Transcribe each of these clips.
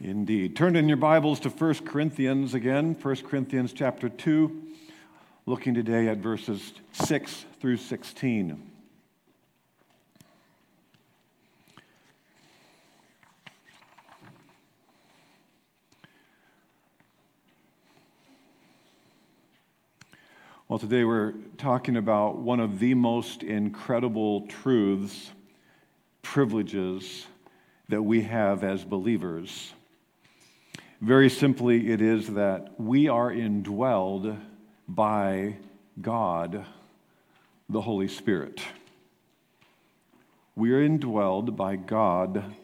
Indeed. Turn in your Bibles to 1 Corinthians again, 1 Corinthians chapter 2, looking today at verses 6 through 16. Well, today we're talking about one of the most incredible truths, privileges that we have as believers. Very simply, it is that we are indwelled by God, the Holy Spirit. We are indwelled by God,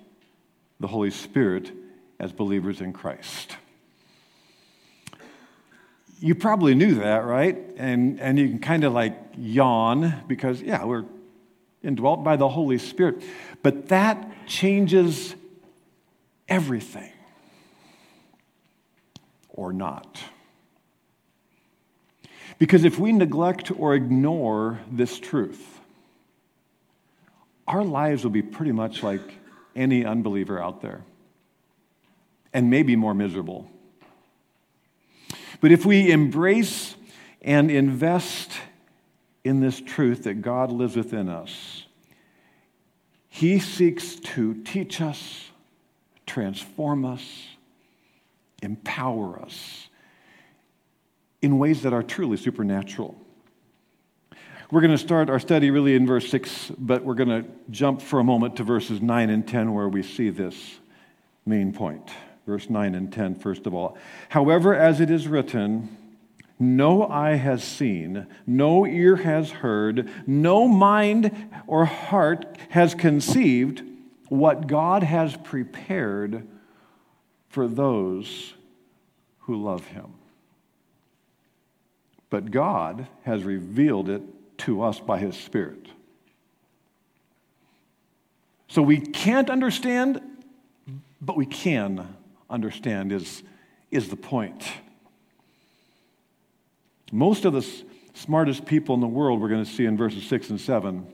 the Holy Spirit, as believers in Christ. You probably knew that, right? And, and you can kind of like yawn because, yeah, we're indwelt by the Holy Spirit. But that changes everything or not. Because if we neglect or ignore this truth, our lives will be pretty much like any unbeliever out there, and maybe more miserable. But if we embrace and invest in this truth that God lives within us, He seeks to teach us, transform us, empower us in ways that are truly supernatural. We're going to start our study really in verse 6, but we're going to jump for a moment to verses 9 and 10 where we see this main point. Verse 9 and 10, first of all. However, as it is written, no eye has seen, no ear has heard, no mind or heart has conceived what God has prepared for those who love him. But God has revealed it to us by his Spirit. So we can't understand, but we can understand, is, is the point. Most of the smartest people in the world, we're going to see in verses 6 and 7,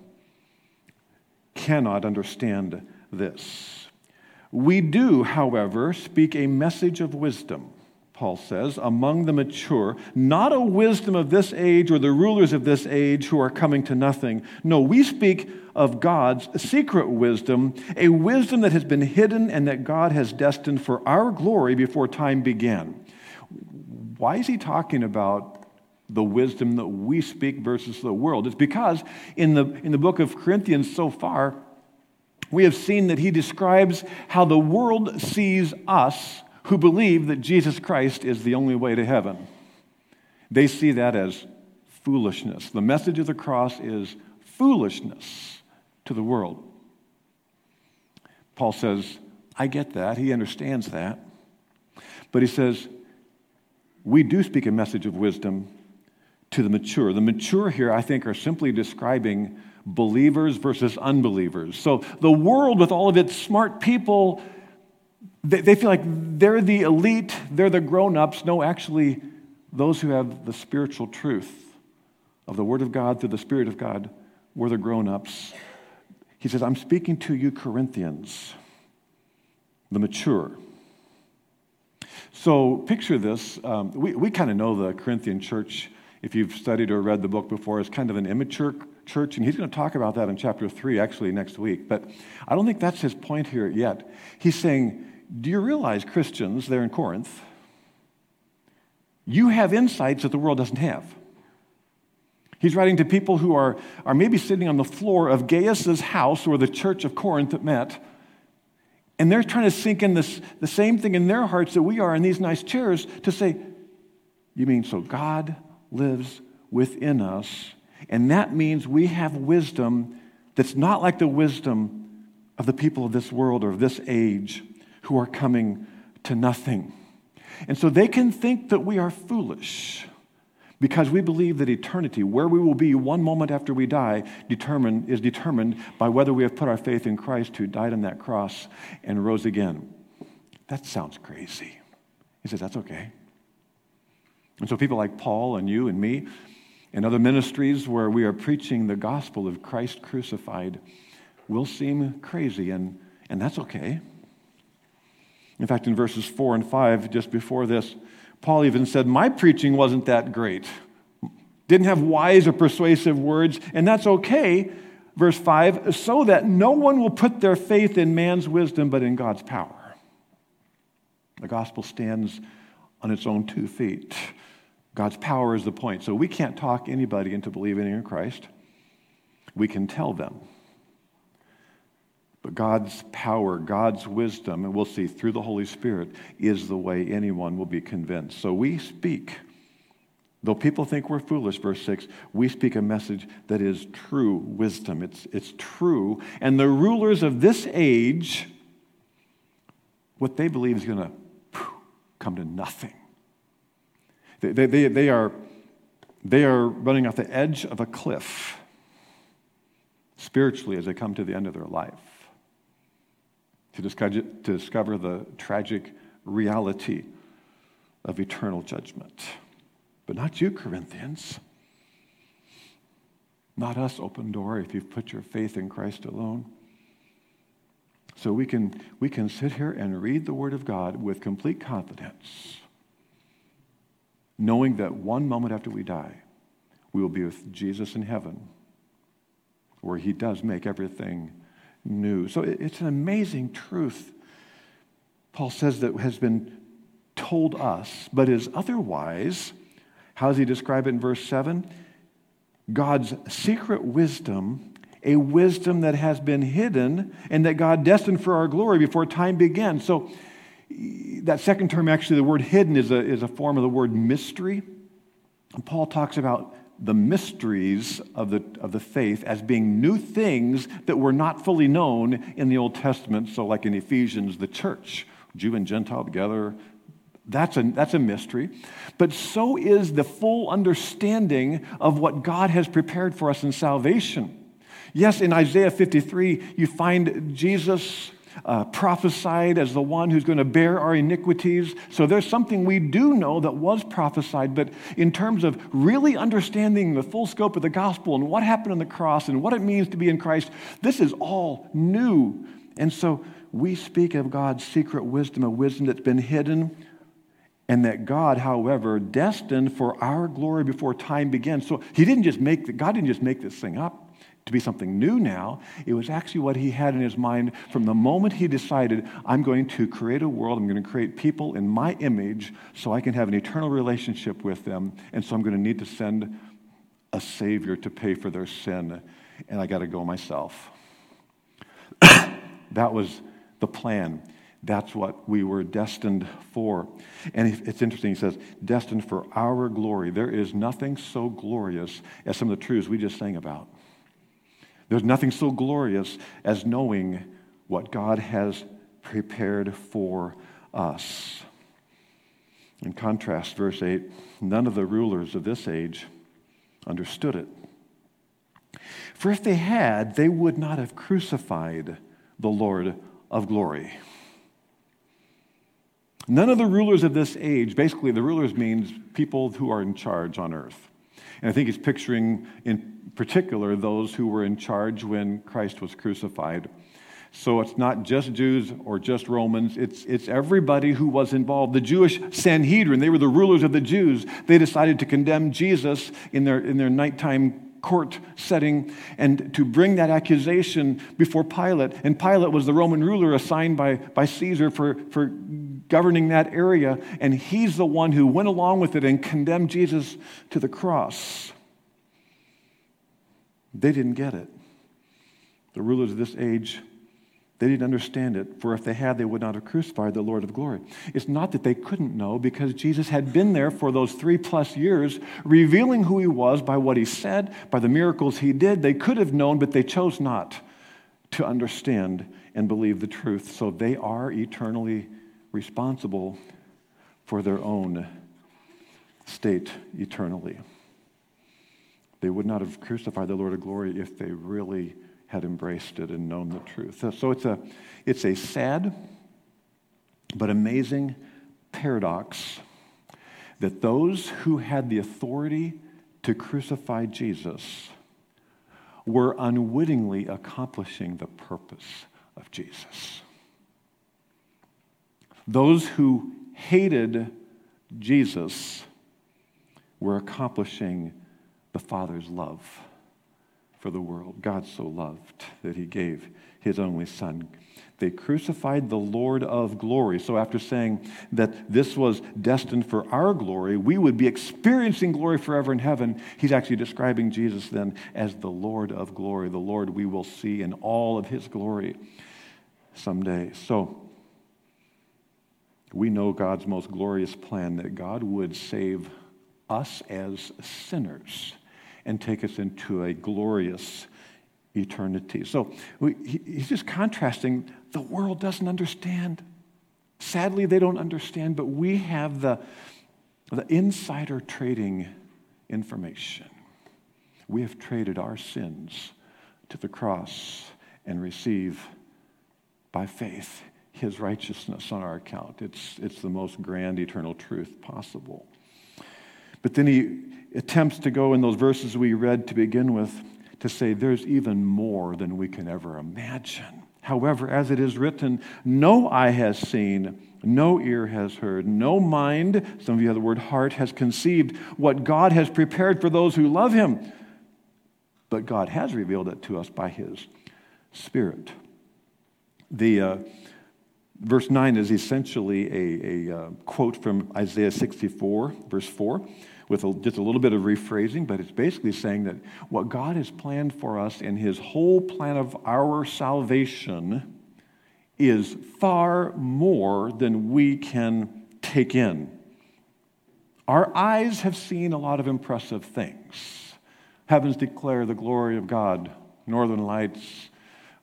cannot understand this. We do, however, speak a message of wisdom, Paul says, among the mature, not a wisdom of this age or the rulers of this age who are coming to nothing. No, we speak of God's secret wisdom, a wisdom that has been hidden and that God has destined for our glory before time began. Why is he talking about the wisdom that we speak versus the world? It's because in the, in the book of Corinthians so far, we have seen that he describes how the world sees us who believe that Jesus Christ is the only way to heaven. They see that as foolishness. The message of the cross is foolishness to the world. Paul says, I get that. He understands that. But he says, we do speak a message of wisdom to the mature. The mature here, I think, are simply describing believers versus unbelievers. So the world, with all of its smart people, they, they feel like they're the elite, they're the grown ups. No, actually, those who have the spiritual truth of the Word of God through the Spirit of God, we're the grown ups. He says, I'm speaking to you, Corinthians, the mature. So picture this. Um, we we kind of know the Corinthian church, if you've studied or read the book before, is kind of an immature church, and he's going to talk about that in chapter 3 actually next week. But I don't think that's his point here yet. He's saying, Do you realize, Christians there in Corinth, you have insights that the world doesn't have? He's writing to people who are, are maybe sitting on the floor of Gaius's house or the church of Corinth that met, and they're trying to sink in this, the same thing in their hearts that we are in these nice chairs to say, You mean so God lives within us and that means we have wisdom that's not like the wisdom of the people of this world or of this age who are coming to nothing. And so they can think that we are foolish because we believe that eternity, where we will be one moment after we die, is determined by whether we have put our faith in Christ who died on that cross and rose again. That sounds crazy. He says, That's okay. And so people like Paul and you and me, in other ministries where we are preaching the gospel of Christ crucified will seem crazy, and, and that's okay. In fact, in verses 4 and 5, just before this, Paul even said, My preaching wasn't that great. Didn't have wise or persuasive words, and that's okay. Verse 5 so that no one will put their faith in man's wisdom, but in God's power. The gospel stands on its own two feet. God's power is the point. So we can't talk anybody into believing in Christ. We can tell them. But God's power, God's wisdom, and we'll see through the Holy Spirit, is the way anyone will be convinced. So we speak. Though people think we're foolish, verse 6, we speak a message that is true wisdom. It's, it's true. And the rulers of this age, what they believe is going to come to nothing. They, they, they, are, they are running off the edge of a cliff spiritually as they come to the end of their life to discover, to discover the tragic reality of eternal judgment. But not you, Corinthians. Not us, open door, if you've put your faith in Christ alone. So we can, we can sit here and read the Word of God with complete confidence, knowing that one moment after we die, we will be with Jesus in heaven, where He does make everything new. So it's an amazing truth, Paul says, that has been told us, but is otherwise, how does he describe it in verse 7? God's secret wisdom, a wisdom that has been hidden and that God destined for our glory before time began. So, that second term, actually, the word hidden is a, is a form of the word mystery. And Paul talks about the mysteries of the, of the faith as being new things that were not fully known in the Old Testament. So, like in Ephesians, the church, Jew and Gentile together, that's a, that's a mystery. But so is the full understanding of what God has prepared for us in salvation. Yes, in Isaiah 53, you find Jesus uh, prophesied as the one who's going to bear our iniquities. So there's something we do know that was prophesied, but in terms of really understanding the full scope of the gospel and what happened on the cross and what it means to be in Christ, this is all new. And so we speak of God's secret wisdom, a wisdom that's been hidden. And that God, however, destined for our glory before time began. So he didn't just make the, God didn't just make this thing up to be something new now. It was actually what he had in his mind from the moment he decided, I'm going to create a world, I'm going to create people in my image so I can have an eternal relationship with them. And so I'm going to need to send a Savior to pay for their sin, and I got to go myself. that was the plan. That's what we were destined for. And it's interesting, he says, destined for our glory. There is nothing so glorious as some of the truths we just sang about. There's nothing so glorious as knowing what God has prepared for us. In contrast, verse 8 none of the rulers of this age understood it. For if they had, they would not have crucified the Lord of glory. None of the rulers of this age, basically, the rulers means people who are in charge on earth. And I think he's picturing in particular those who were in charge when Christ was crucified. So it's not just Jews or just Romans, it's, it's everybody who was involved. The Jewish Sanhedrin, they were the rulers of the Jews. They decided to condemn Jesus in their, in their nighttime court setting and to bring that accusation before Pilate. And Pilate was the Roman ruler assigned by, by Caesar for, for governing that area. And he's the one who went along with it and condemned Jesus to the cross. They didn't get it. The rulers of this age they didn't understand it, for if they had, they would not have crucified the Lord of glory. It's not that they couldn't know, because Jesus had been there for those three plus years, revealing who he was by what he said, by the miracles he did. They could have known, but they chose not to understand and believe the truth. So they are eternally responsible for their own state eternally. They would not have crucified the Lord of glory if they really had embraced it and known the truth. So it's a, it's a sad but amazing paradox that those who had the authority to crucify Jesus were unwittingly accomplishing the purpose of Jesus. Those who hated Jesus were accomplishing the Father's love for the world. God so loved that he gave his only Son. They crucified the Lord of glory. So, after saying that this was destined for our glory, we would be experiencing glory forever in heaven, he's actually describing Jesus then as the Lord of glory, the Lord we will see in all of his glory someday. So, we know God's most glorious plan that God would save us as sinners and take us into a glorious eternity. So we, he, he's just contrasting the world doesn't understand. Sadly, they don't understand, but we have the, the insider trading information. We have traded our sins to the cross and receive by faith his righteousness on our account. It's, it's the most grand eternal truth possible. But then he attempts to go in those verses we read to begin with to say there's even more than we can ever imagine. However, as it is written, no eye has seen, no ear has heard, no mind, some of you have the word heart, has conceived what God has prepared for those who love him. But God has revealed it to us by his Spirit. The uh, verse 9 is essentially a, a uh, quote from Isaiah 64, verse 4 with a, just a little bit of rephrasing, but it's basically saying that what God has planned for us in his whole plan of our salvation is far more than we can take in. Our eyes have seen a lot of impressive things. Heavens declare the glory of God, northern lights,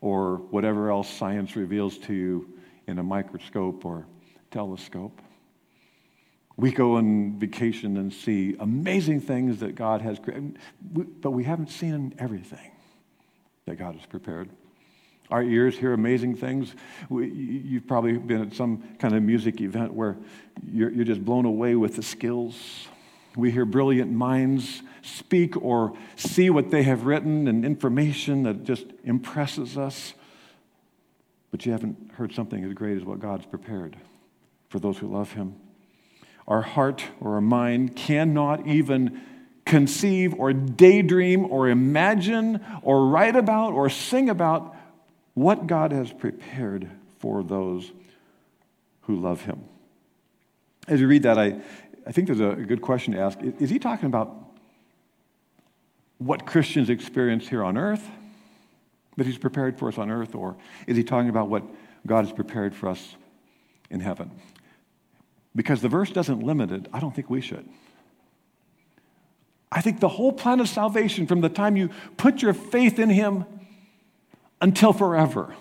or whatever else science reveals to you in a microscope or telescope. We go on vacation and see amazing things that God has created, but we haven't seen everything that God has prepared. Our ears hear amazing things. We, you've probably been at some kind of music event where you're, you're just blown away with the skills. We hear brilliant minds speak or see what they have written and information that just impresses us. But you haven't heard something as great as what God's prepared for those who love Him our heart or our mind cannot even conceive or daydream or imagine or write about or sing about what God has prepared for those who love Him. As you read that, I, I think there's a good question to ask. Is he talking about what Christians experience here on earth, that He's prepared for us on earth, or is He talking about what God has prepared for us in heaven? Because the verse doesn't limit it, I don't think we should. I think the whole plan of salvation from the time you put your faith in Him until forever,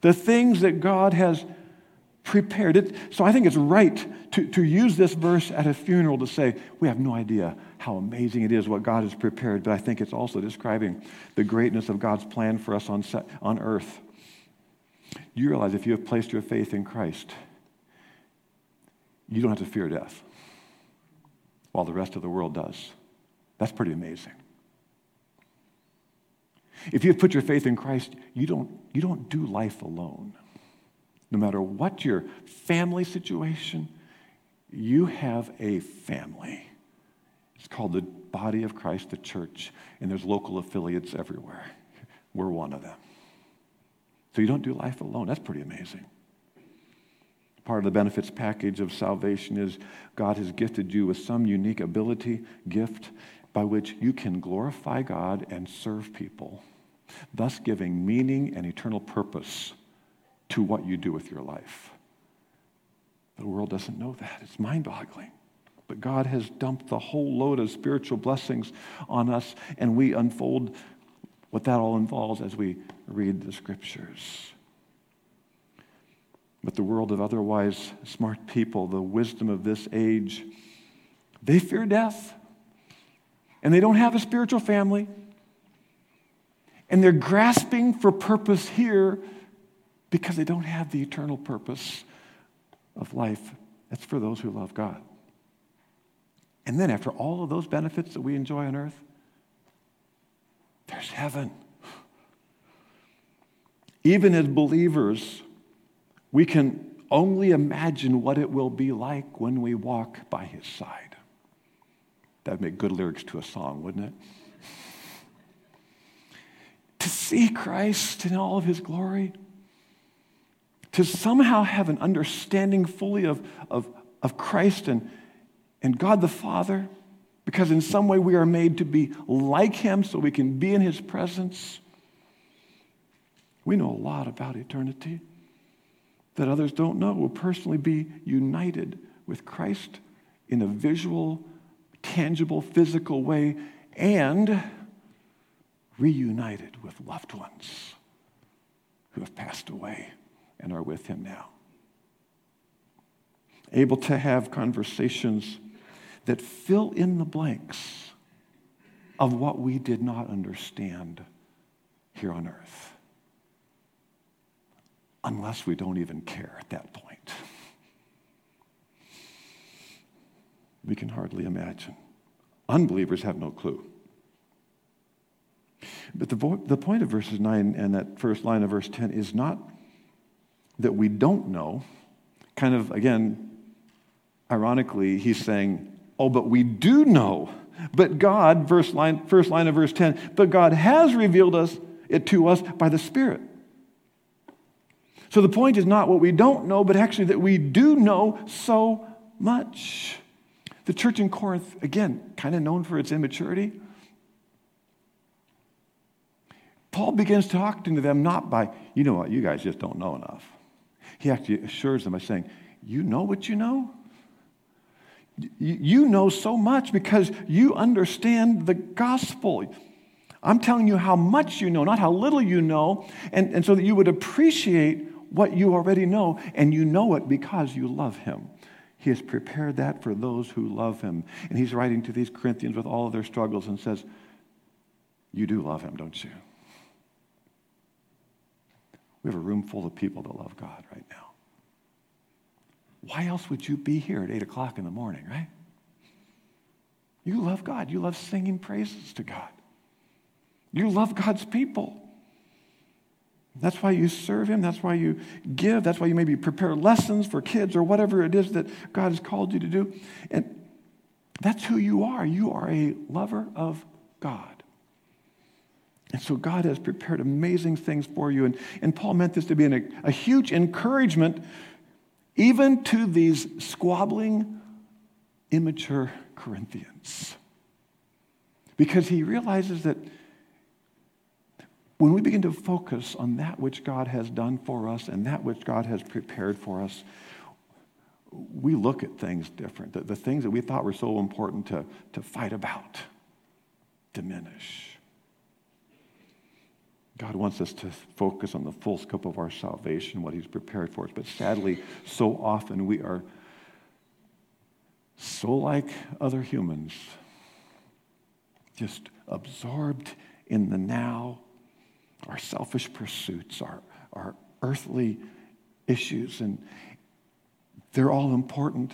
the things that God has prepared. It, so I think it's right to, to use this verse at a funeral to say, we have no idea how amazing it is what God has prepared, but I think it's also describing the greatness of God's plan for us on, on earth. You realize if you have placed your faith in Christ, you don't have to fear death while the rest of the world does. That's pretty amazing. If you have put your faith in Christ, you don't, you don't do life alone. No matter what your family situation, you have a family. It's called the body of Christ, the church, and there's local affiliates everywhere. We're one of them. So you don't do life alone. That's pretty amazing. Part of the benefits package of salvation is God has gifted you with some unique ability, gift, by which you can glorify God and serve people, thus giving meaning and eternal purpose to what you do with your life. The world doesn't know that. It's mind boggling. But God has dumped the whole load of spiritual blessings on us, and we unfold what that all involves as we read the scriptures. But the world of otherwise smart people, the wisdom of this age, they fear death. And they don't have a spiritual family. And they're grasping for purpose here because they don't have the eternal purpose of life. That's for those who love God. And then, after all of those benefits that we enjoy on earth, there's heaven. Even as believers, we can only imagine what it will be like when we walk by his side. That would make good lyrics to a song, wouldn't it? to see Christ in all of his glory, to somehow have an understanding fully of, of, of Christ and, and God the Father, because in some way we are made to be like him so we can be in his presence. We know a lot about eternity that others don't know. We'll personally be united with Christ in a visual, tangible, physical way and reunited with loved ones who have passed away and are with him now. Able to have conversations that fill in the blanks of what we did not understand here on earth. Unless we don't even care at that point. We can hardly imagine. Unbelievers have no clue. But the, vo- the point of verses 9 and that first line of verse 10 is not that we don't know. Kind of, again, ironically, he's saying, oh, but we do know. But God, verse line, first line of verse 10, but God has revealed us it to us by the Spirit. So the point is not what we don't know, but actually that we do know so much. The church in Corinth, again, kind of known for its immaturity, Paul begins talking to them not by, you know what, you guys just don't know enough. He actually assures them by saying, You know what you know? You know so much because you understand the gospel. I'm telling you how much you know, not how little you know, and, and so that you would appreciate what you already know, and you know it because you love him. He has prepared that for those who love him. And he's writing to these Corinthians with all of their struggles and says, You do love him, don't you? We have a room full of people that love God right now. Why else would you be here at 8 o'clock in the morning, right? You love God. You love singing praises to God. You love God's people. That's why you serve Him. That's why you give. That's why you maybe prepare lessons for kids or whatever it is that God has called you to do. And that's who you are. You are a lover of God. And so God has prepared amazing things for you. And, and Paul meant this to be an, a huge encouragement even to these squabbling, immature Corinthians. Because he realizes that when we begin to focus on that which God has done for us and that which God has prepared for us, we look at things different. The, the things that we thought were so important to, to fight about diminish. God wants us to focus on the full scope of our salvation, what He's prepared for us. But sadly, so often we are so like other humans, just absorbed in the now, our selfish pursuits, our, our earthly issues, and they're all important.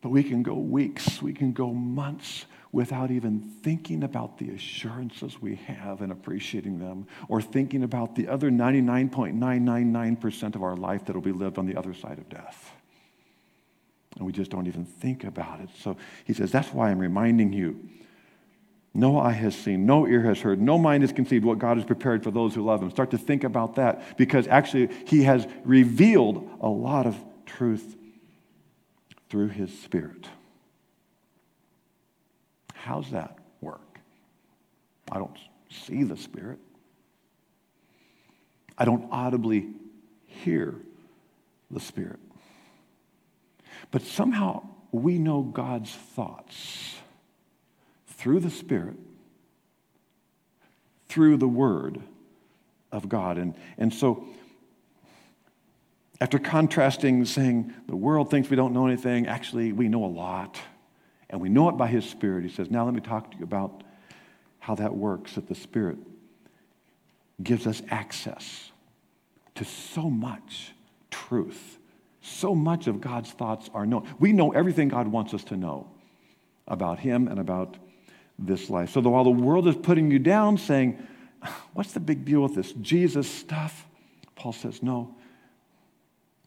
But we can go weeks, we can go months without even thinking about the assurances we have and appreciating them, or thinking about the other 99.999% of our life that will be lived on the other side of death. And we just don't even think about it. So he says, That's why I'm reminding you. No eye has seen, no ear has heard, no mind has conceived what God has prepared for those who love him. Start to think about that because actually he has revealed a lot of truth through his spirit. How's that work? I don't see the Spirit. I don't audibly hear the Spirit. But somehow we know God's thoughts through the Spirit, through the Word of God. And, and so, after contrasting, saying the world thinks we don't know anything, actually, we know a lot. And we know it by His Spirit. He says, Now let me talk to you about how that works, that the Spirit gives us access to so much truth. So much of God's thoughts are known. We know everything God wants us to know about Him and about this life. So while the world is putting you down, saying, What's the big deal with this Jesus stuff? Paul says, No.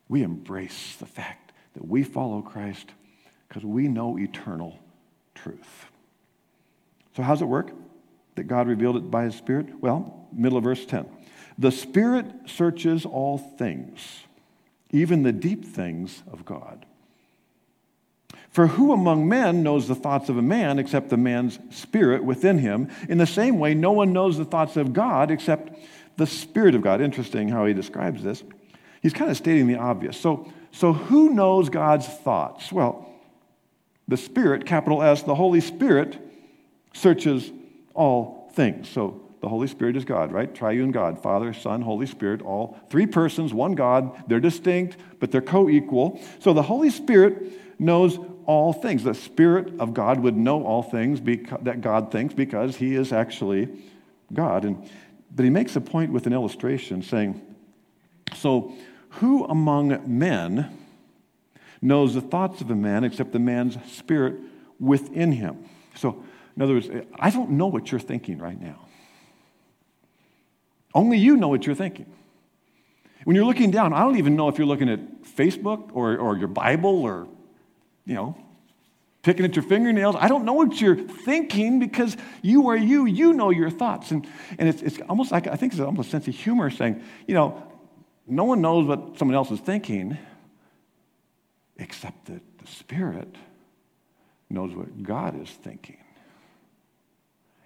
we embrace the fact that we follow Christ because we know eternal truth. So, how's it work that God revealed it by His Spirit? Well, middle of verse 10. The Spirit searches all things, even the deep things of God. For who among men knows the thoughts of a man except the man's spirit within him? In the same way, no one knows the thoughts of God except the Spirit of God. Interesting how he describes this. He's kind of stating the obvious. So, so who knows God's thoughts? Well, the Spirit, capital S, the Holy Spirit, searches all things. So the Holy Spirit is God, right? Triune God, Father, Son, Holy Spirit, all three persons, one God. They're distinct, but they're co equal. So the Holy Spirit knows all things. The Spirit of God would know all things because, that God thinks because He is actually God. And, but He makes a point with an illustration saying, So, who among men knows the thoughts of a man except the man's spirit within him? So, in other words, I don't know what you're thinking right now. Only you know what you're thinking. When you're looking down, I don't even know if you're looking at Facebook or, or your Bible or, you know, picking at your fingernails. I don't know what you're thinking because you are you. You know your thoughts. And, and it's, it's almost like, I think it's almost a sense of humor saying, you know, no one knows what someone else is thinking except that the Spirit knows what God is thinking.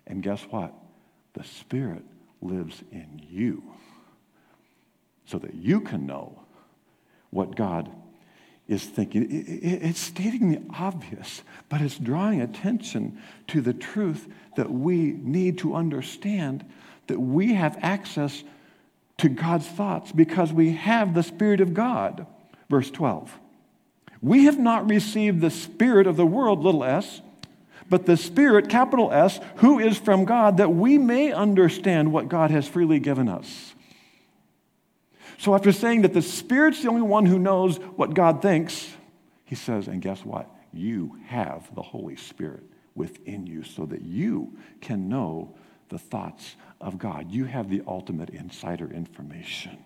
And guess what? The Spirit lives in you so that you can know what God is thinking. It's stating the obvious, but it's drawing attention to the truth that we need to understand that we have access to God's thoughts because we have the Spirit of God. Verse 12. We have not received the Spirit of the world, little s, but the Spirit, capital S, who is from God, that we may understand what God has freely given us. So, after saying that the Spirit's the only one who knows what God thinks, he says, and guess what? You have the Holy Spirit within you so that you can know the thoughts of God. You have the ultimate insider information.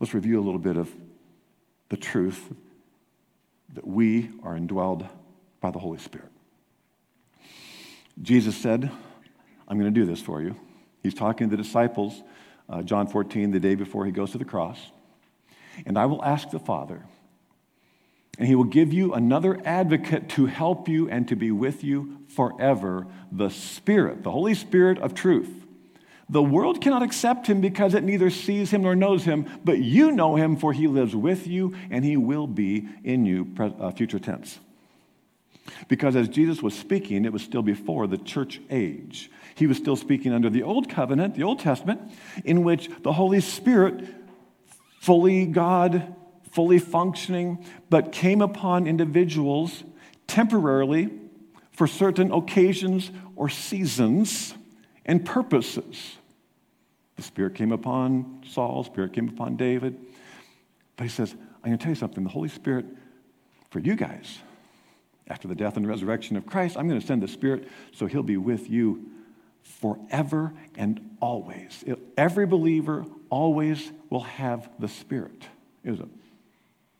Let's review a little bit of the truth that we are indwelled by the Holy Spirit. Jesus said, I'm going to do this for you. He's talking to the disciples, uh, John 14, the day before he goes to the cross. And I will ask the Father, and he will give you another advocate to help you and to be with you forever the Spirit, the Holy Spirit of truth. The world cannot accept him because it neither sees him nor knows him, but you know him, for he lives with you and he will be in you, uh, future tense. Because as Jesus was speaking, it was still before the church age. He was still speaking under the Old Covenant, the Old Testament, in which the Holy Spirit, fully God, fully functioning, but came upon individuals temporarily for certain occasions or seasons and purposes. The Spirit came upon Saul, the Spirit came upon David. But he says, I'm going to tell you something. The Holy Spirit, for you guys, after the death and resurrection of Christ, I'm going to send the Spirit so he'll be with you forever and always. Every believer always will have the Spirit. Is it?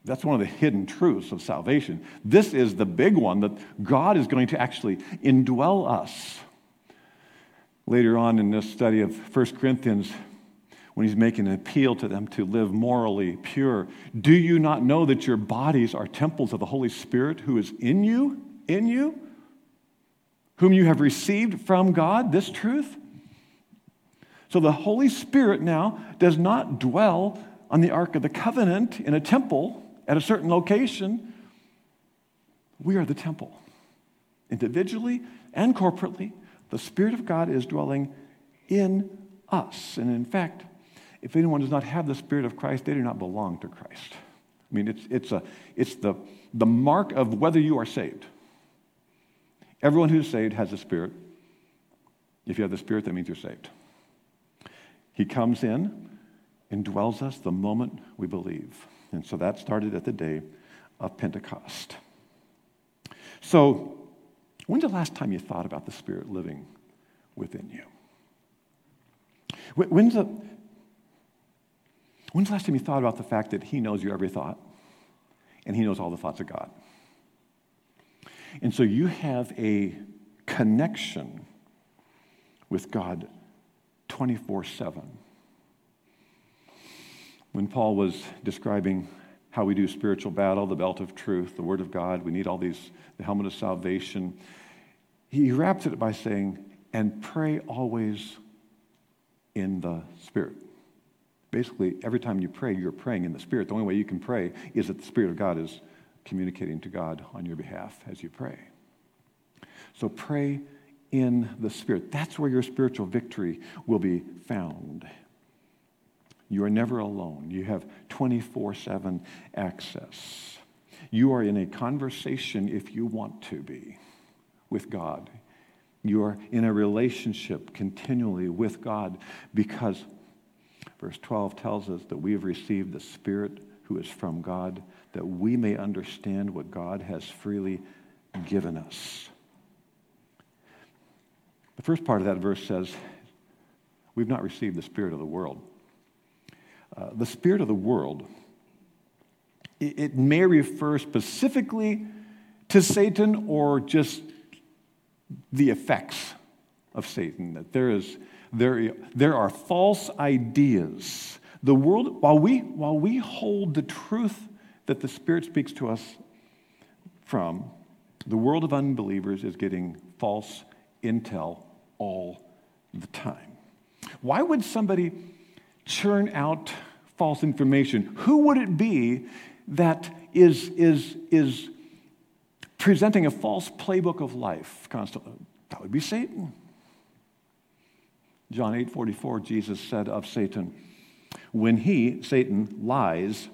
That's one of the hidden truths of salvation. This is the big one that God is going to actually indwell us later on in this study of 1 Corinthians when he's making an appeal to them to live morally pure. Do you not know that your bodies are temples of the Holy Spirit who is in you, in you, whom you have received from God, this truth? So the Holy Spirit now does not dwell on the Ark of the Covenant in a temple at a certain location. We are the temple, individually and corporately. The Spirit of God is dwelling in us. And in fact, if anyone does not have the Spirit of Christ, they do not belong to Christ. I mean, it's, it's, a, it's the, the mark of whether you are saved. Everyone who's saved has the Spirit. If you have the Spirit, that means you're saved. He comes in and dwells us the moment we believe. And so that started at the day of Pentecost. So When's the last time you thought about the Spirit living within you? When's the, When's the last time you thought about the fact that He knows your every thought and He knows all the thoughts of God? And so you have a connection with God 24 7. When Paul was describing how we do spiritual battle, the belt of truth, the word of God, we need all these, the helmet of salvation, he wraps it by saying, and pray always in the Spirit. Basically, every time you pray, you're praying in the Spirit. The only way you can pray is that the Spirit of God is communicating to God on your behalf as you pray. So pray in the Spirit. That's where your spiritual victory will be found. You are never alone. You have 24 7 access. You are in a conversation, if you want to be, with God. You are in a relationship continually with God because verse 12 tells us that we have received the Spirit who is from God, that we may understand what God has freely given us. The first part of that verse says, We've not received the Spirit of the world. Uh, the Spirit of the world, it, it may refer specifically to Satan or just the effects of Satan. That there, is, there, there are false ideas. The world, while we, while we hold the truth that the Spirit speaks to us from, the world of unbelievers is getting false intel all the time. Why would somebody churn out false information? Who would it be that is, is, is presenting a false playbook of life constantly? That would be Satan. John 8 44, Jesus said of Satan, When he, Satan, lies,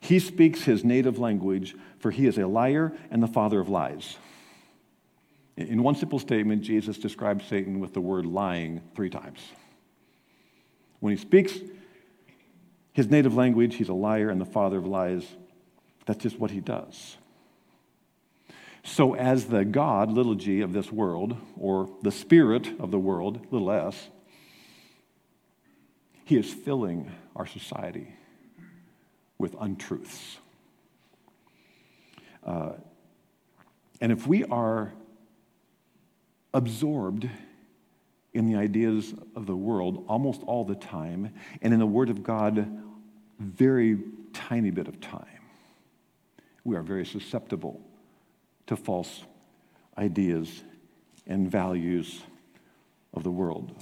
he speaks his native language, for he is a liar and the father of lies. In one simple statement, Jesus describes Satan with the word lying three times. When he speaks his native language, he's a liar and the father of lies. That's just what he does. So, as the God, little g, of this world, or the spirit of the world, little s, he is filling our society with untruths. Uh, and if we are absorbed in the ideas of the world almost all the time, and in the Word of God, very tiny bit of time. We are very susceptible to false ideas and values of the world.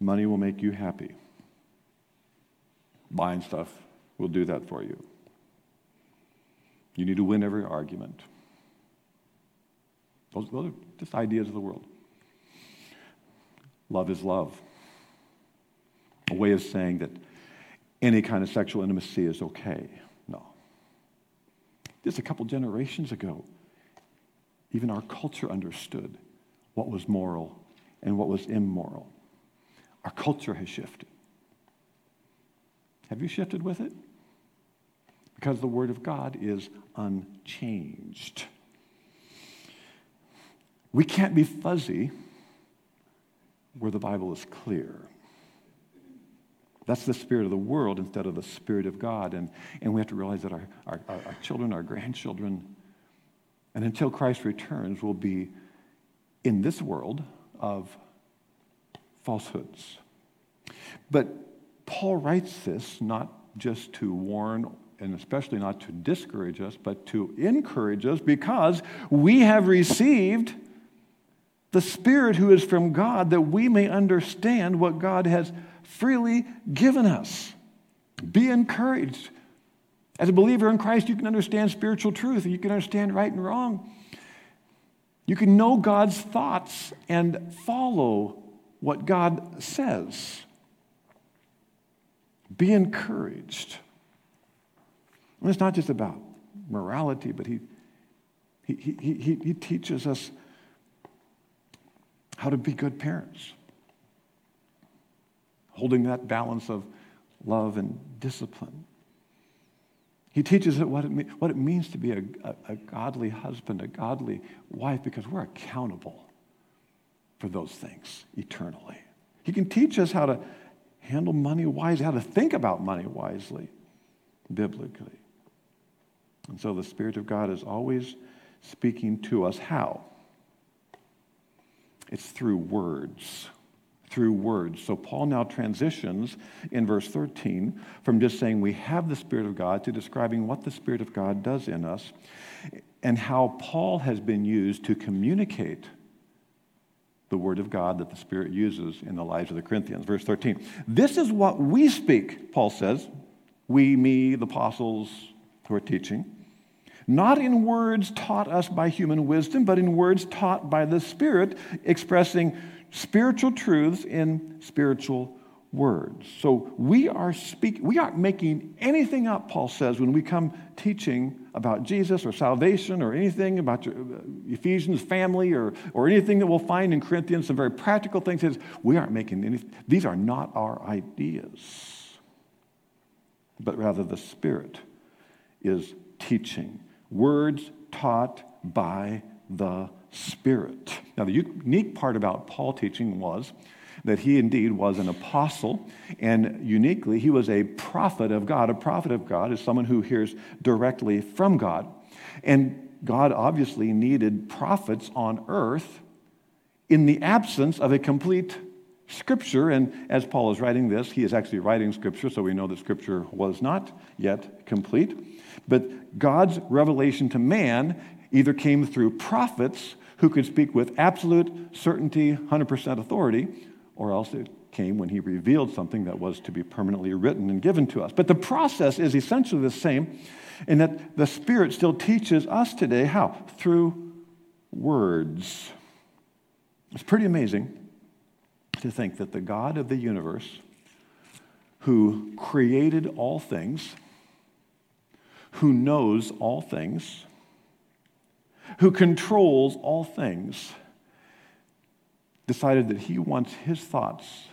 Money will make you happy. Buying stuff will do that for you. You need to win every argument. Those, those are just ideas of the world. Love is love. A way of saying that any kind of sexual intimacy is okay. Just a couple generations ago, even our culture understood what was moral and what was immoral. Our culture has shifted. Have you shifted with it? Because the Word of God is unchanged. We can't be fuzzy where the Bible is clear. That's the spirit of the world instead of the spirit of God. And, and we have to realize that our, our, our children, our grandchildren, and until Christ returns, will be in this world of falsehoods. But Paul writes this not just to warn and especially not to discourage us, but to encourage us because we have received the Spirit who is from God, that we may understand what God has freely given us. Be encouraged. As a believer in Christ, you can understand spiritual truth, you can understand right and wrong. You can know God's thoughts and follow what God says. Be encouraged. And it's not just about morality, but he, he, he, he, he teaches us how to be good parents. Holding that balance of love and discipline. He teaches us what it, mean, what it means to be a, a, a godly husband, a godly wife, because we're accountable for those things eternally. He can teach us how to handle money wisely, how to think about money wisely, biblically. And so the Spirit of God is always speaking to us. How? It's through words. Through words. So Paul now transitions in verse 13 from just saying we have the Spirit of God to describing what the Spirit of God does in us and how Paul has been used to communicate the word of God that the Spirit uses in the lives of the Corinthians. Verse 13. This is what we speak, Paul says. We, me, the apostles who are teaching not in words taught us by human wisdom, but in words taught by the Spirit, expressing spiritual truths in spiritual words. So we are speak, we aren't making anything up, Paul says, when we come teaching about Jesus or salvation or anything about uh, Ephesians family or, or anything that we'll find in Corinthians, some very practical things. Is we aren't making any, these are not our ideas, but rather the Spirit is teaching words taught by the Spirit. Now, the unique part about Paul teaching was that he indeed was an apostle, and uniquely, he was a prophet of God. A prophet of God is someone who hears directly from God. And God obviously needed prophets on earth in the absence of a complete scripture. And as Paul is writing this, he is actually writing scripture, so we know that scripture was not yet complete. But God's revelation to man either came through prophets who could speak with absolute certainty, 100% authority, or else it came when he revealed something that was to be permanently written and given to us. But the process is essentially the same in that the Spirit still teaches us today how? Through words. It's pretty amazing to think that the God of the universe, who created all things, who knows all things, who controls all things, decided that he wants his thoughts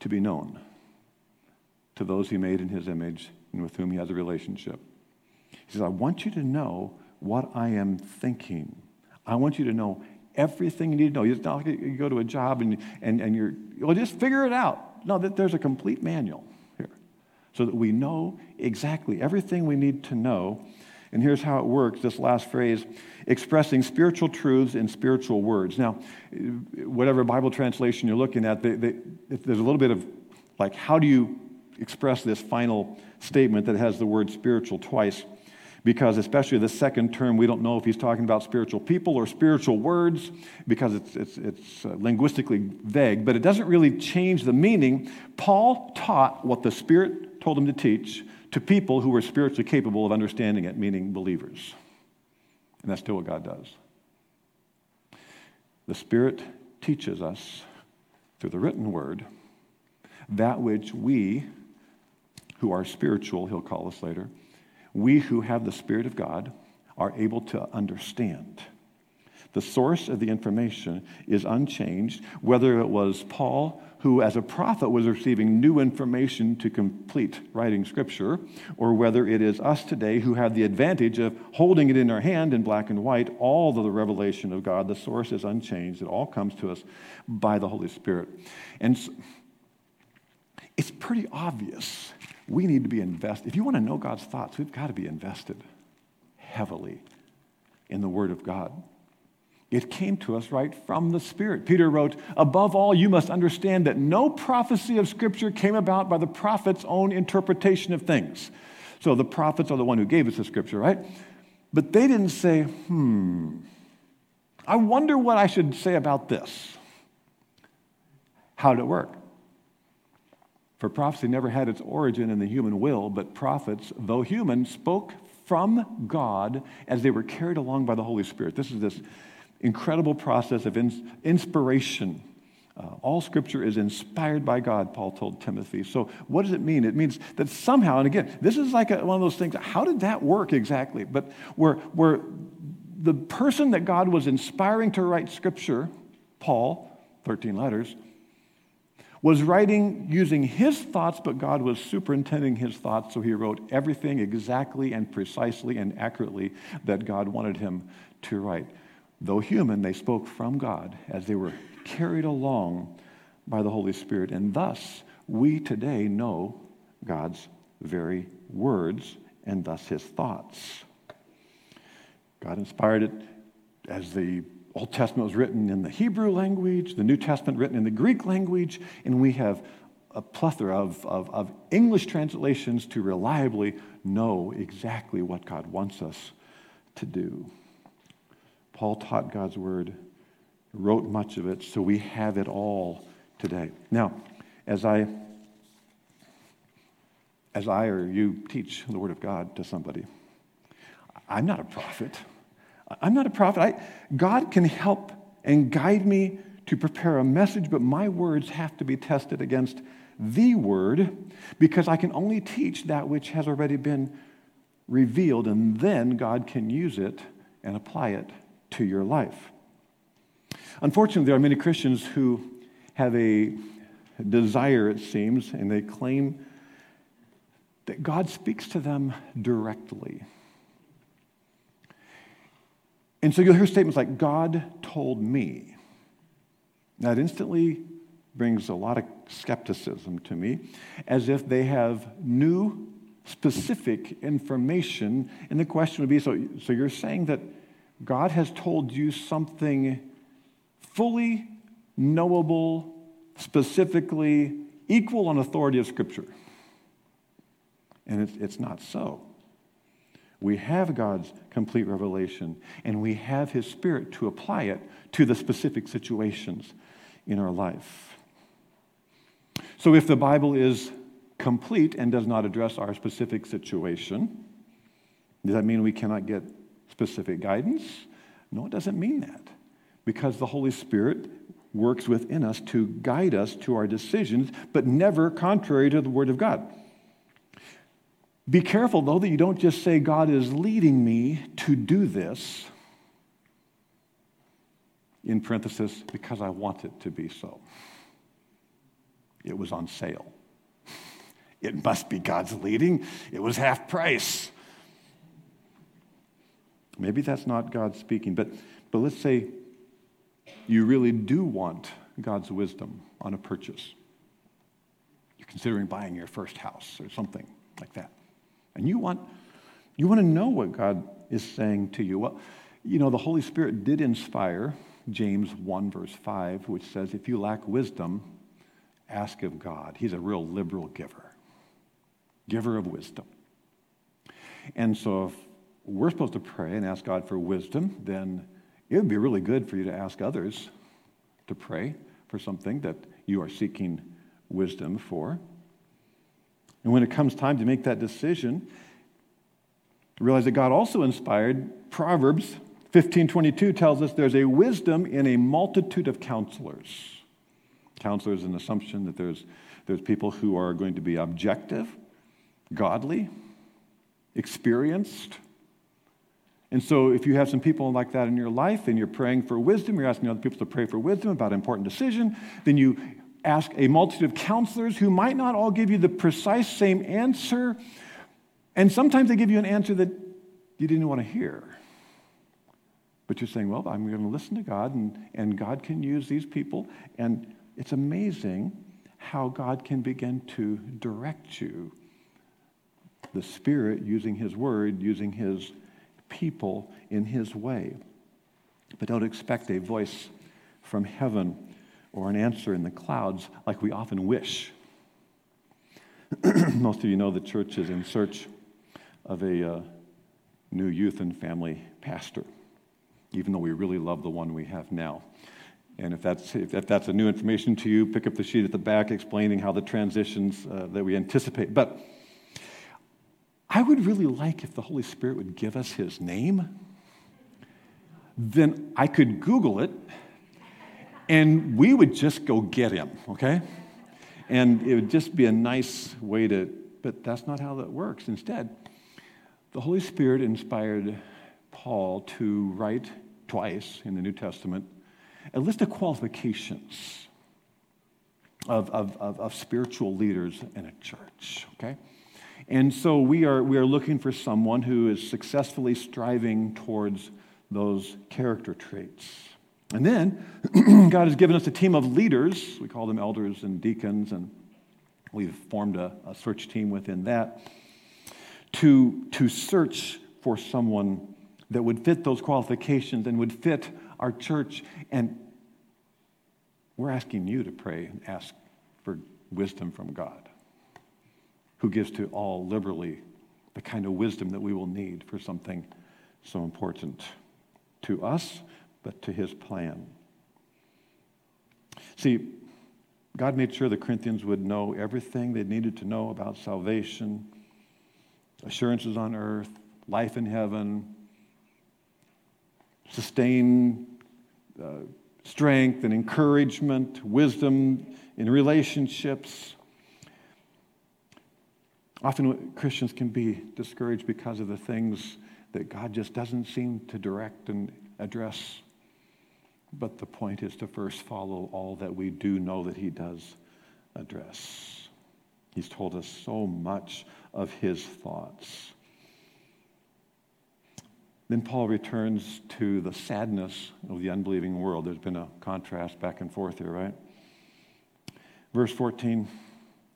to be known to those he made in his image and with whom he has a relationship. He says, I want you to know what I am thinking. I want you to know everything you need to know. It's not like you go to a job and, and, and you're, well, just figure it out. No, that there's a complete manual here so that we know exactly everything we need to know. And here's how it works this last phrase expressing spiritual truths in spiritual words. Now, whatever Bible translation you're looking at, they, they, there's a little bit of like, how do you express this final statement that has the word spiritual twice? Because, especially the second term, we don't know if he's talking about spiritual people or spiritual words because it's, it's, it's uh, linguistically vague, but it doesn't really change the meaning. Paul taught what the Spirit told him to teach to people who are spiritually capable of understanding it, meaning believers. And that's still what God does. The Spirit teaches us through the written word that which we, who are spiritual, he'll call us later, we who have the Spirit of God are able to understand. The source of the information is unchanged, whether it was Paul who, as a prophet, was receiving new information to complete writing scripture, or whether it is us today who have the advantage of holding it in our hand in black and white, all of the revelation of God, the source is unchanged. It all comes to us by the Holy Spirit. And it's pretty obvious we need to be invested. If you want to know God's thoughts, we've got to be invested heavily in the Word of God. It came to us right from the Spirit. Peter wrote, Above all, you must understand that no prophecy of Scripture came about by the prophet's own interpretation of things. So the prophets are the one who gave us the Scripture, right? But they didn't say, hmm, I wonder what I should say about this. How did it work? For prophecy never had its origin in the human will, but prophets, though human, spoke from God as they were carried along by the Holy Spirit. This is this incredible process of inspiration. Uh, all scripture is inspired by God, Paul told Timothy. So, what does it mean? It means that somehow, and again, this is like a, one of those things how did that work exactly? But where, where the person that God was inspiring to write scripture, Paul, 13 letters, was writing using his thoughts, but God was superintending his thoughts, so he wrote everything exactly and precisely and accurately that God wanted him to write. Though human, they spoke from God as they were carried along by the Holy Spirit. And thus, we today know God's very words and thus his thoughts. God inspired it as the Old Testament was written in the Hebrew language, the New Testament written in the Greek language, and we have a plethora of, of, of English translations to reliably know exactly what God wants us to do. Paul taught God's word, wrote much of it, so we have it all today. Now, as I as I or you teach the word of God to somebody, I'm not a prophet. I'm not a prophet. I, God can help and guide me to prepare a message, but my words have to be tested against the word because I can only teach that which has already been revealed, and then God can use it and apply it to your life. Unfortunately, there are many Christians who have a desire, it seems, and they claim that God speaks to them directly. And so you'll hear statements like, God told me. That instantly brings a lot of skepticism to me, as if they have new, specific information. And the question would be so, so you're saying that God has told you something fully knowable, specifically equal on authority of Scripture. And it's, it's not so. We have God's complete revelation, and we have His Spirit to apply it to the specific situations in our life. So, if the Bible is complete and does not address our specific situation, does that mean we cannot get specific guidance? No, it doesn't mean that. Because the Holy Spirit works within us to guide us to our decisions, but never contrary to the Word of God. Be careful, though, that you don't just say, God is leading me to do this, in parenthesis, because I want it to be so. It was on sale. It must be God's leading. It was half price. Maybe that's not God speaking, but, but let's say you really do want God's wisdom on a purchase. You're considering buying your first house or something like that. And you want, you want to know what God is saying to you. Well, you know, the Holy Spirit did inspire James 1, verse 5, which says, If you lack wisdom, ask of God. He's a real liberal giver, giver of wisdom. And so, if we're supposed to pray and ask God for wisdom, then it would be really good for you to ask others to pray for something that you are seeking wisdom for. And when it comes time to make that decision, realize that God also inspired Proverbs 1522 tells us there's a wisdom in a multitude of counselors. Counselors an assumption that there's, there's people who are going to be objective, godly, experienced. And so, if you have some people like that in your life and you're praying for wisdom, you're asking other people to pray for wisdom about an important decision, then you ask a multitude of counselors who might not all give you the precise same answer. And sometimes they give you an answer that you didn't want to hear. But you're saying, well, I'm going to listen to God, and, and God can use these people. And it's amazing how God can begin to direct you. The Spirit using His Word, using His people in His way. But don't expect a voice from heaven or an answer in the clouds like we often wish. Most of you know the church is in search of a uh, new youth and family pastor, even though we really love the one we have now. And if that's, if that's a new information to you, pick up the sheet at the back explaining how the transitions uh, that we anticipate. But I would really like if the Holy Spirit would give us his name. Then I could Google it and we would just go get him, okay? And it would just be a nice way to, but that's not how that works. Instead, the Holy Spirit inspired Paul to write twice in the New Testament a list of qualifications of, of, of, of spiritual leaders in a church, okay? And so we are, we are looking for someone who is successfully striving towards those character traits. And then God has given us a team of leaders. We call them elders and deacons. And We've formed a, a search team within that to, to search for someone that would fit those qualifications and would fit our church. And we're asking you to pray and ask for wisdom from God, who gives to all liberally the kind of wisdom that we will need for something so important to us, but to his plan. See, God made sure the Corinthians would know everything they needed to know about salvation, assurances on earth, life in heaven, sustain uh, strength and encouragement, wisdom in relationships. Often Christians can be discouraged because of the things that God just doesn't seem to direct and address. But the point is to first follow all that we do know that He does address. He's told us so much of His thoughts. Then Paul returns to the sadness of the unbelieving world. There's been a contrast back and forth here, right? Verse 14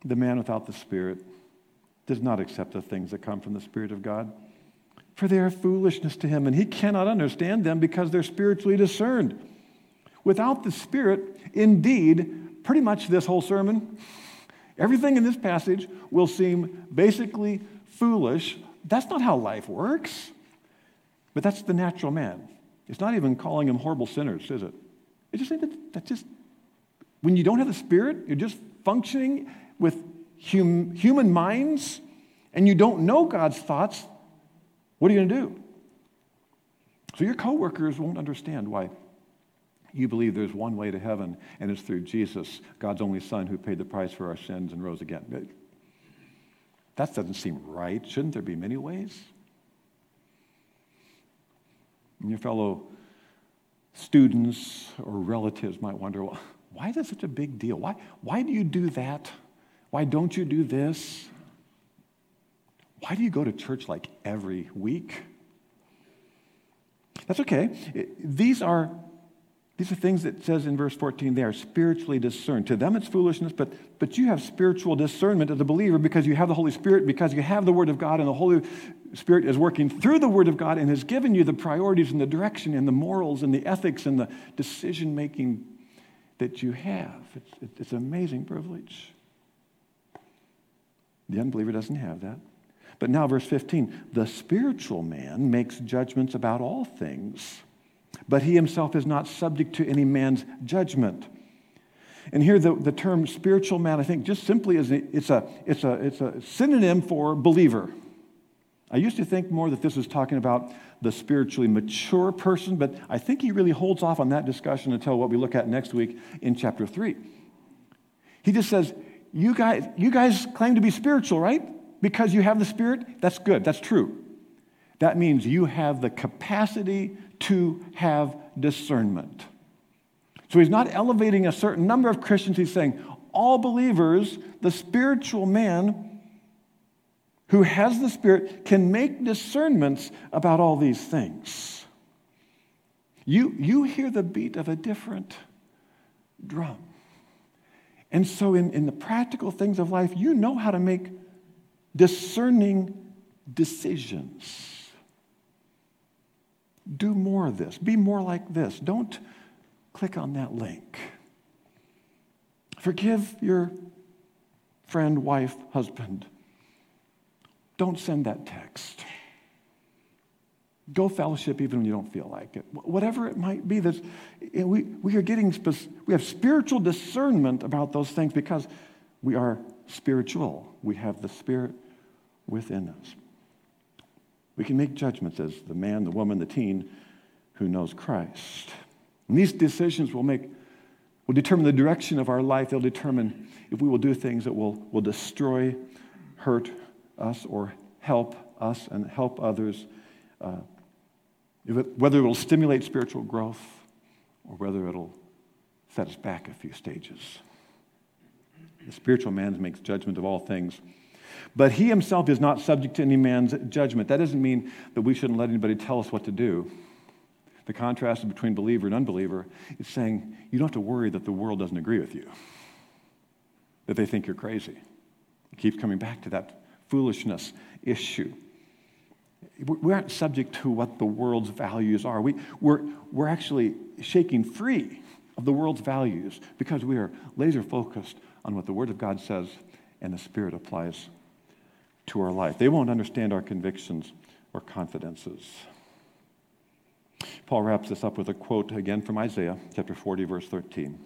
The man without the Spirit does not accept the things that come from the Spirit of God, for they are foolishness to him, and he cannot understand them because they're spiritually discerned. Without the Spirit, indeed, pretty much this whole sermon, everything in this passage will seem basically foolish. That's not how life works. But that's the natural man. It's not even calling them horrible sinners, is it? It's just that just when you don't have the Spirit, you're just functioning with hum, human minds, and you don't know God's thoughts. What are you going to do? So your coworkers won't understand why you believe there's one way to heaven, and it's through Jesus, God's only Son, who paid the price for our sins and rose again. That doesn't seem right. Shouldn't there be many ways? And your fellow students or relatives might wonder, well, why is it such a big deal? Why, why do you do that? Why don't you do this? Why do you go to church like every week? That's okay. These are these are things that says in verse 14 they are spiritually discerned. To them it's foolishness, but, but you have spiritual discernment as a believer because you have the Holy Spirit, because you have the Word of God, and the Holy Spirit is working through the Word of God and has given you the priorities and the direction and the morals and the ethics and the decision making that you have. It's, it's an amazing privilege. The unbeliever doesn't have that. But now, verse 15 the spiritual man makes judgments about all things but he himself is not subject to any man's judgment. And here, the, the term spiritual man, I think, just simply is it's, a, it's, a, it's a synonym for believer. I used to think more that this was talking about the spiritually mature person, but I think he really holds off on that discussion until what we look at next week in chapter 3. He just says, you guys, you guys claim to be spiritual, right? Because you have the Spirit? That's good. That's true. That means you have the capacity to have discernment. So he's not elevating a certain number of Christians. He's saying all believers, the spiritual man who has the Spirit, can make discernments about all these things. You, you hear the beat of a different drum. And so, in, in the practical things of life, you know how to make discerning decisions. Do more of this. Be more like this. Don't click on that link. Forgive your friend, wife, husband. Don't send that text. Go fellowship even when you don't feel like it. Whatever it might be, that's, we, we are getting, we have spiritual discernment about those things because we are spiritual. We have the Spirit within us. We can make judgments as the man, the woman, the teen who knows Christ. And these decisions will make will determine the direction of our life. They'll determine if we will do things that will, will destroy, hurt us, or help us and help others. Uh, it, whether it will stimulate spiritual growth or whether it'll set us back a few stages. The spiritual man makes judgment of all things. But he himself is not subject to any man's judgment. That doesn't mean that we shouldn't let anybody tell us what to do. The contrast between believer and unbeliever is saying you don't have to worry that the world doesn't agree with you, that they think you're crazy. It keeps coming back to that foolishness issue. We aren't subject to what the world's values are. We, we're, we're actually shaking free of the world's values because we are laser focused on what the Word of God says and the Spirit applies to our life. They won't understand our convictions or confidences. Paul wraps this up with a quote again from Isaiah chapter 40, verse 13,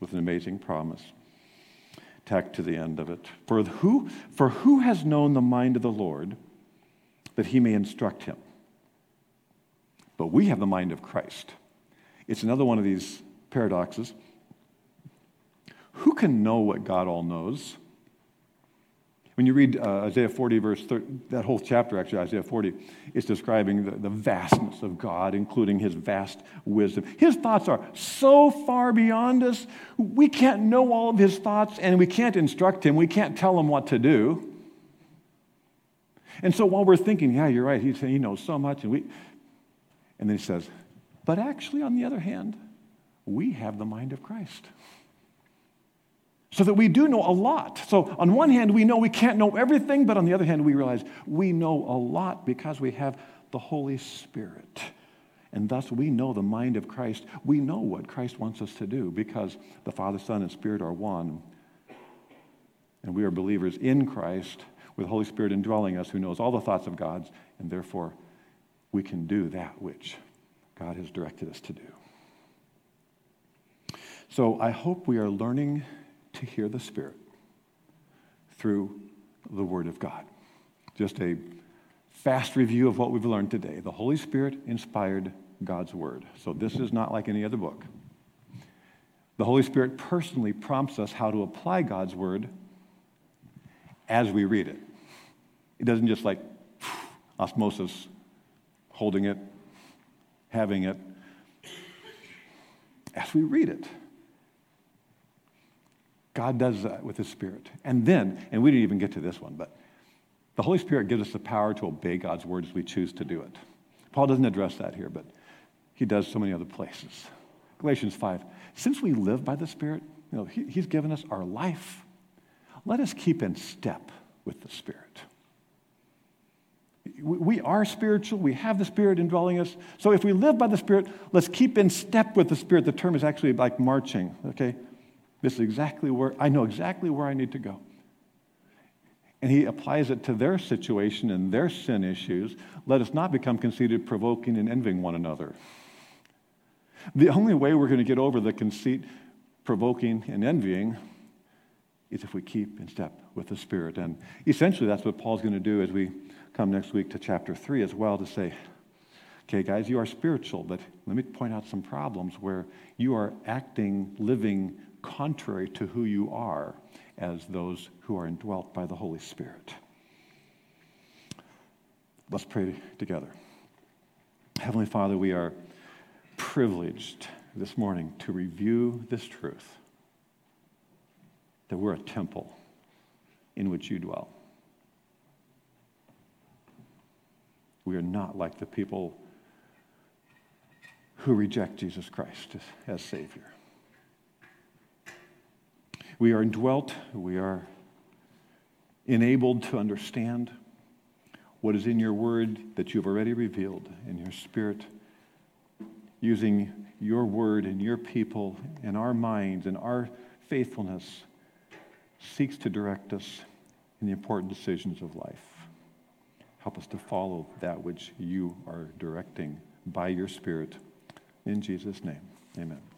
with an amazing promise. Tacked to the end of it. For who, for who has known the mind of the Lord that he may instruct him? But we have the mind of Christ. It's another one of these paradoxes. Who can know what God all knows? When you read uh, Isaiah 40, verse 30, that whole chapter, actually, Isaiah 40, is describing the, the vastness of God, including his vast wisdom. His thoughts are so far beyond us, we can't know all of his thoughts, and we can't instruct him, we can't tell him what to do. And so while we're thinking, yeah, you're right, he, he knows so much, and we, and then he says, but actually, on the other hand, we have the mind of Christ so that we do know a lot. So, on one hand, we know we can't know everything, but on the other hand, we realize we know a lot because we have the Holy Spirit. And thus, we know the mind of Christ. We know what Christ wants us to do because the Father, Son, and Spirit are one. And we are believers in Christ with the Holy Spirit indwelling us who knows all the thoughts of God's, and therefore we can do that which God has directed us to do. So I hope we are learning to hear the Spirit through the Word of God. Just a fast review of what we've learned today. The Holy Spirit inspired God's Word. So this is not like any other book. The Holy Spirit personally prompts us how to apply God's Word as we read it. It doesn't just like osmosis, holding it, having it. As we read it, God does that with His Spirit. And then, and we didn't even get to this one, but the Holy Spirit gives us the power to obey God's word as we choose to do it. Paul doesn't address that here, but he does so many other places. Galatians 5. Since we live by the Spirit, you know, he, He's given us our life. Let us keep in step with the Spirit. We are spiritual. We have the Spirit indwelling us. So if we live by the Spirit, let's keep in step with the Spirit. The term is actually like marching, okay? This is exactly where I know exactly where I need to go. And he applies it to their situation and their sin issues. Let us not become conceited, provoking, and envying one another. The only way we're going to get over the conceit, provoking, and envying is if we keep in step with the Spirit. And essentially, that's what Paul's going to do as we come next week to chapter 3 as well to say, okay, guys, you are spiritual, but let me point out some problems where you are acting, living contrary to who you are as those who are indwelt by the Holy Spirit. Let's pray together. Heavenly Father, we are privileged this morning to review this truth that we're a temple in which you dwell. We are not like the people who reject Jesus Christ as Savior. We are indwelt, we are enabled to understand what is in your word that you've already revealed in your spirit, using your word and your people and our minds and our faithfulness seeks to direct us in the important decisions of life. Help us to follow that which you are directing by your Spirit. In Jesus' name, amen.